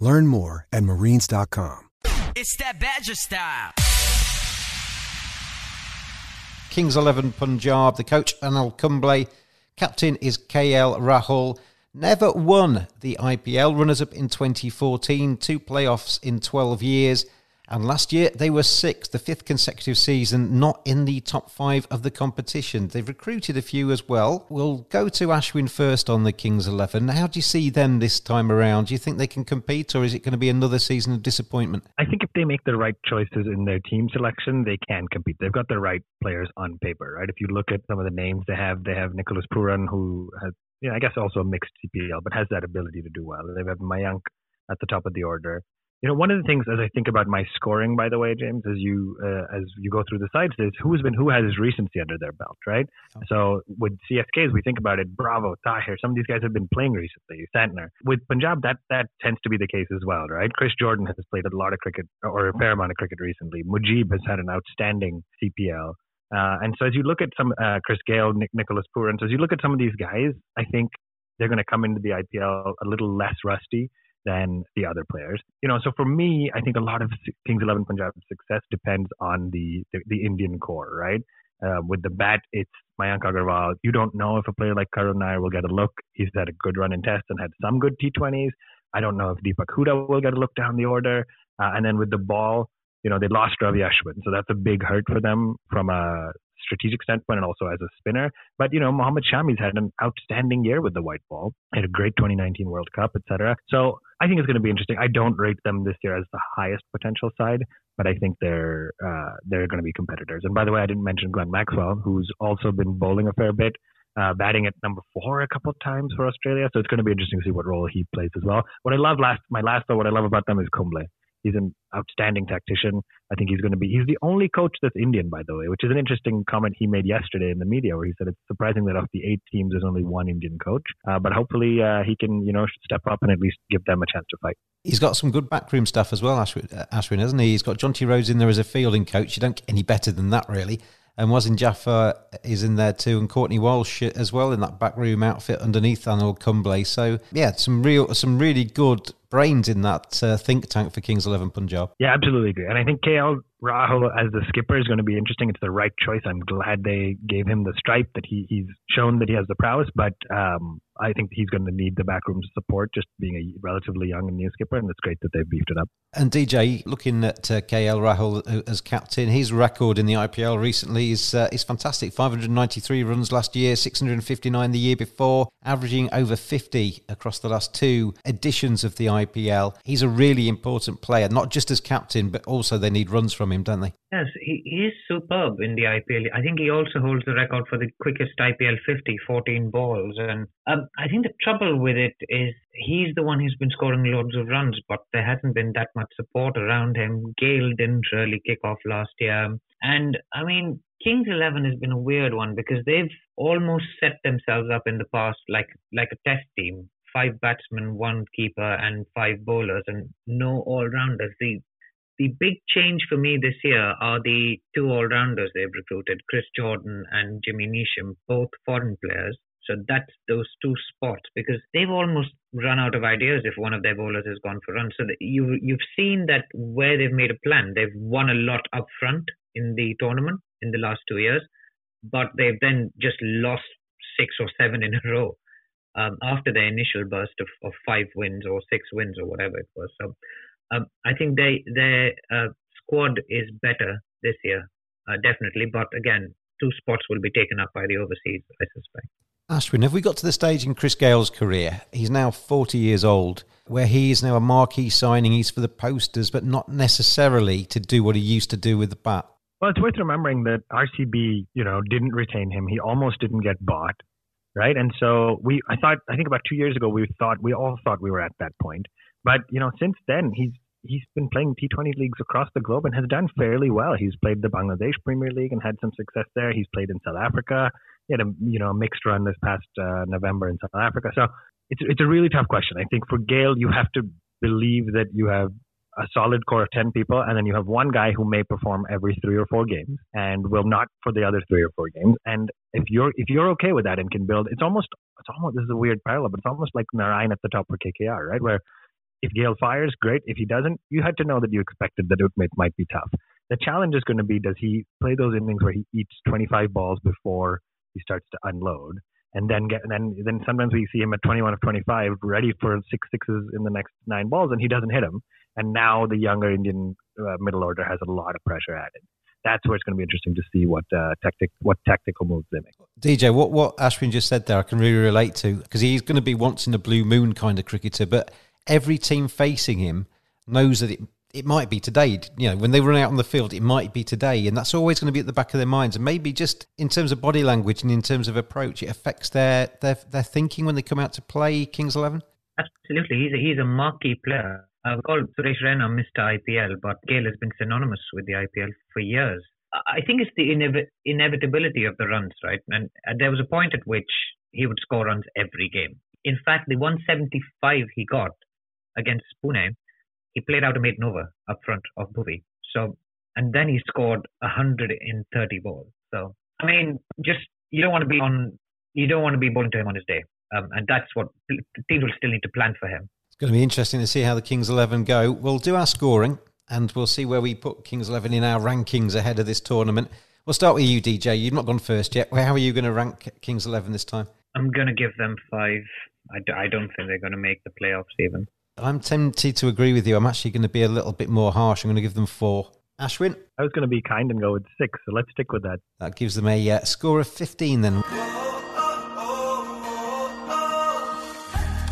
Learn more at marines.com. It's that Badger style. Kings 11 Punjab, the coach Anil Kumble, captain is KL Rahul. Never won the IPL, runners up in 2014, two playoffs in 12 years. And last year they were sixth, the fifth consecutive season, not in the top five of the competition. They've recruited a few as well. We'll go to Ashwin first on the Kings 11. How do you see them this time around? Do you think they can compete or is it going to be another season of disappointment? I think if they make the right choices in their team selection, they can compete. They've got the right players on paper, right? If you look at some of the names they have, they have Nicholas Pooran, who has, you know, I guess also a mixed CPL, but has that ability to do well. They have Mayank at the top of the order. You know, one of the things as I think about my scoring, by the way, James, as you uh, as you go through the sides, is who's been who has his recency under their belt, right? Okay. So with CSKs, we think about it. Bravo, Tahir, some of these guys have been playing recently. Santner with Punjab, that that tends to be the case as well, right? Chris Jordan has played a lot of cricket or a fair amount of cricket recently. Mujib has had an outstanding CPL. Uh, and so as you look at some uh, Chris Gayle, Nick, Nicholas Pooran, so as you look at some of these guys, I think they're going to come into the IPL a little less rusty than the other players. You know, so for me, I think a lot of Kings Eleven Punjab's success depends on the the, the Indian core, right? Uh, with the bat, it's Mayank Agarwal. You don't know if a player like Karun Nair will get a look. He's had a good run in tests and had some good T20s. I don't know if Deepak Hooda will get a look down the order. Uh, and then with the ball, you know, they lost Ravi Ashwin, so that's a big hurt for them from a strategic standpoint and also as a spinner. But you know, Mohammad Shami's had an outstanding year with the white ball. Had a great 2019 World Cup, etc. So I think it's going to be interesting. I don't rate them this year as the highest potential side, but I think they're uh, they're going to be competitors. And by the way, I didn't mention Glenn Maxwell, who's also been bowling a fair bit. Uh, batting at number four a couple of times for Australia, so it's going to be interesting to see what role he plays as well. What I love last, my last though, what I love about them is Kumble. He's an outstanding tactician. I think he's going to be. He's the only coach that's Indian, by the way, which is an interesting comment he made yesterday in the media, where he said it's surprising that of the eight teams, there's only one Indian coach. Uh, but hopefully, uh, he can, you know, step up and at least give them a chance to fight. He's got some good backroom stuff as well, Ashwin, uh, hasn't he? He's got Jonty Rhodes in there as a fielding coach. You don't get any better than that, really. And Wasim Jaffer is in there too, and Courtney Walsh as well in that backroom outfit underneath Anil Kumble. So yeah, some real, some really good brains in that uh, think tank for Kings Eleven Punjab. Yeah, absolutely agree. And I think KL Rahul as the skipper is going to be interesting. It's the right choice. I'm glad they gave him the stripe that he, he's shown that he has the prowess, but um, I think he's going to need the backroom support just being a relatively young and new skipper, and it's great that they've beefed it up. And DJ, looking at uh, KL Rahul uh, as captain, his record in the IPL recently is uh, is fantastic. 593 runs last year, 659 the year before, averaging over 50 across the last two editions of the IPL. He's a really important player, not just as captain, but also they need runs from him, don't they? Yes, he, he is superb in the IPL. I think he also holds the record for the quickest IPL 50, 14 balls. And um, I think the trouble with it is he's the one who's been scoring loads of runs, but there hasn't been that much support around him. Gayle didn't really kick off last year. And I mean, Kings Eleven has been a weird one because they've almost set themselves up in the past like like a test team. Five batsmen, one keeper, and five bowlers, and no all rounders. The the big change for me this year are the two all rounders they've recruited, Chris Jordan and Jimmy Neesham, both foreign players. So that's those two spots because they've almost run out of ideas if one of their bowlers has gone for runs. So you you've seen that where they've made a plan, they've won a lot up front in the tournament in the last two years, but they've then just lost six or seven in a row um, after their initial burst of, of five wins or six wins or whatever it was. So um, I think they their uh, squad is better this year, uh, definitely. But again, two spots will be taken up by the overseas, I suspect. Ashwin, have we got to the stage in Chris Gayle's career? He's now 40 years old, where he is now a marquee signing. He's for the posters, but not necessarily to do what he used to do with the bat. Well, it's worth remembering that RCB, you know, didn't retain him. He almost didn't get bought, right? And so we, I thought, I think about two years ago, we thought, we all thought we were at that point. But you know, since then, he's he's been playing T20 leagues across the globe and has done fairly well. He's played the Bangladesh Premier League and had some success there. He's played in South Africa. He had a you know mixed run this past uh, November in South Africa. So it's it's a really tough question. I think for Gayle, you have to believe that you have a solid core of 10 people and then you have one guy who may perform every three or four games and will not for the other three or four games and if you're if you're okay with that and can build it's almost it's almost this is a weird parallel but it's almost like Narine at the top for KKR right where if Gayle fires, great. If he doesn't, you had to know that you expected that it might be tough. The challenge is going to be does he play those innings where he eats 25 balls before he starts to unload? And then get and then then sometimes we see him at 21 of 25, ready for six sixes in the next nine balls, and he doesn't hit them. And now the younger Indian uh, middle order has a lot of pressure added. That's where it's going to be interesting to see what uh, tactic what tactical moves they make. DJ, what what Ashwin just said there, I can really relate to because he's going to be once in a blue moon kind of cricketer, but every team facing him knows that it it might be today. You know, when they run out on the field, it might be today, and that's always going to be at the back of their minds. And maybe just in terms of body language and in terms of approach, it affects their their their thinking when they come out to play Kings Eleven. Absolutely, he's a, he's a marquee player. I've called Suresh Raina Mr. IPL, but Gayle has been synonymous with the IPL for years. I think it's the inev- inevitability of the runs, right? And there was a point at which he would score runs every game. In fact, the 175 he got against Pune, he played out a maiden over up front of Bhuvi. So, and then he scored 130 balls. So, I mean, just you don't want to be on, you don't want to be bowling to him on his day, um, and that's what teams will still need to plan for him. It's going to be interesting to see how the Kings 11 go. We'll do our scoring, and we'll see where we put Kings 11 in our rankings ahead of this tournament. We'll start with you, DJ. You've not gone first yet. How are you going to rank Kings 11 this time? I'm going to give them five. I, I don't think they're going to make the playoffs even. I'm tempted to agree with you. I'm actually going to be a little bit more harsh. I'm going to give them four. Ashwin? I was going to be kind and go with six, so let's stick with that. That gives them a uh, score of 15 then.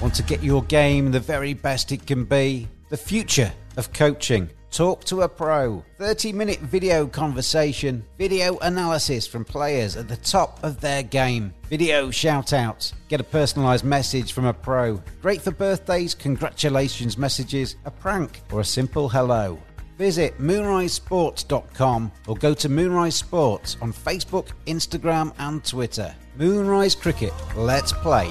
Want to get your game the very best it can be? The future of coaching Talk to a pro. 30 minute video conversation, video analysis from players at the top of their game, video shout outs, get a personalised message from a pro. Great for birthdays, congratulations messages, a prank, or a simple hello. Visit moonrisesports.com or go to Moonrise Sports on Facebook, Instagram, and Twitter. Moonrise Cricket, let's play.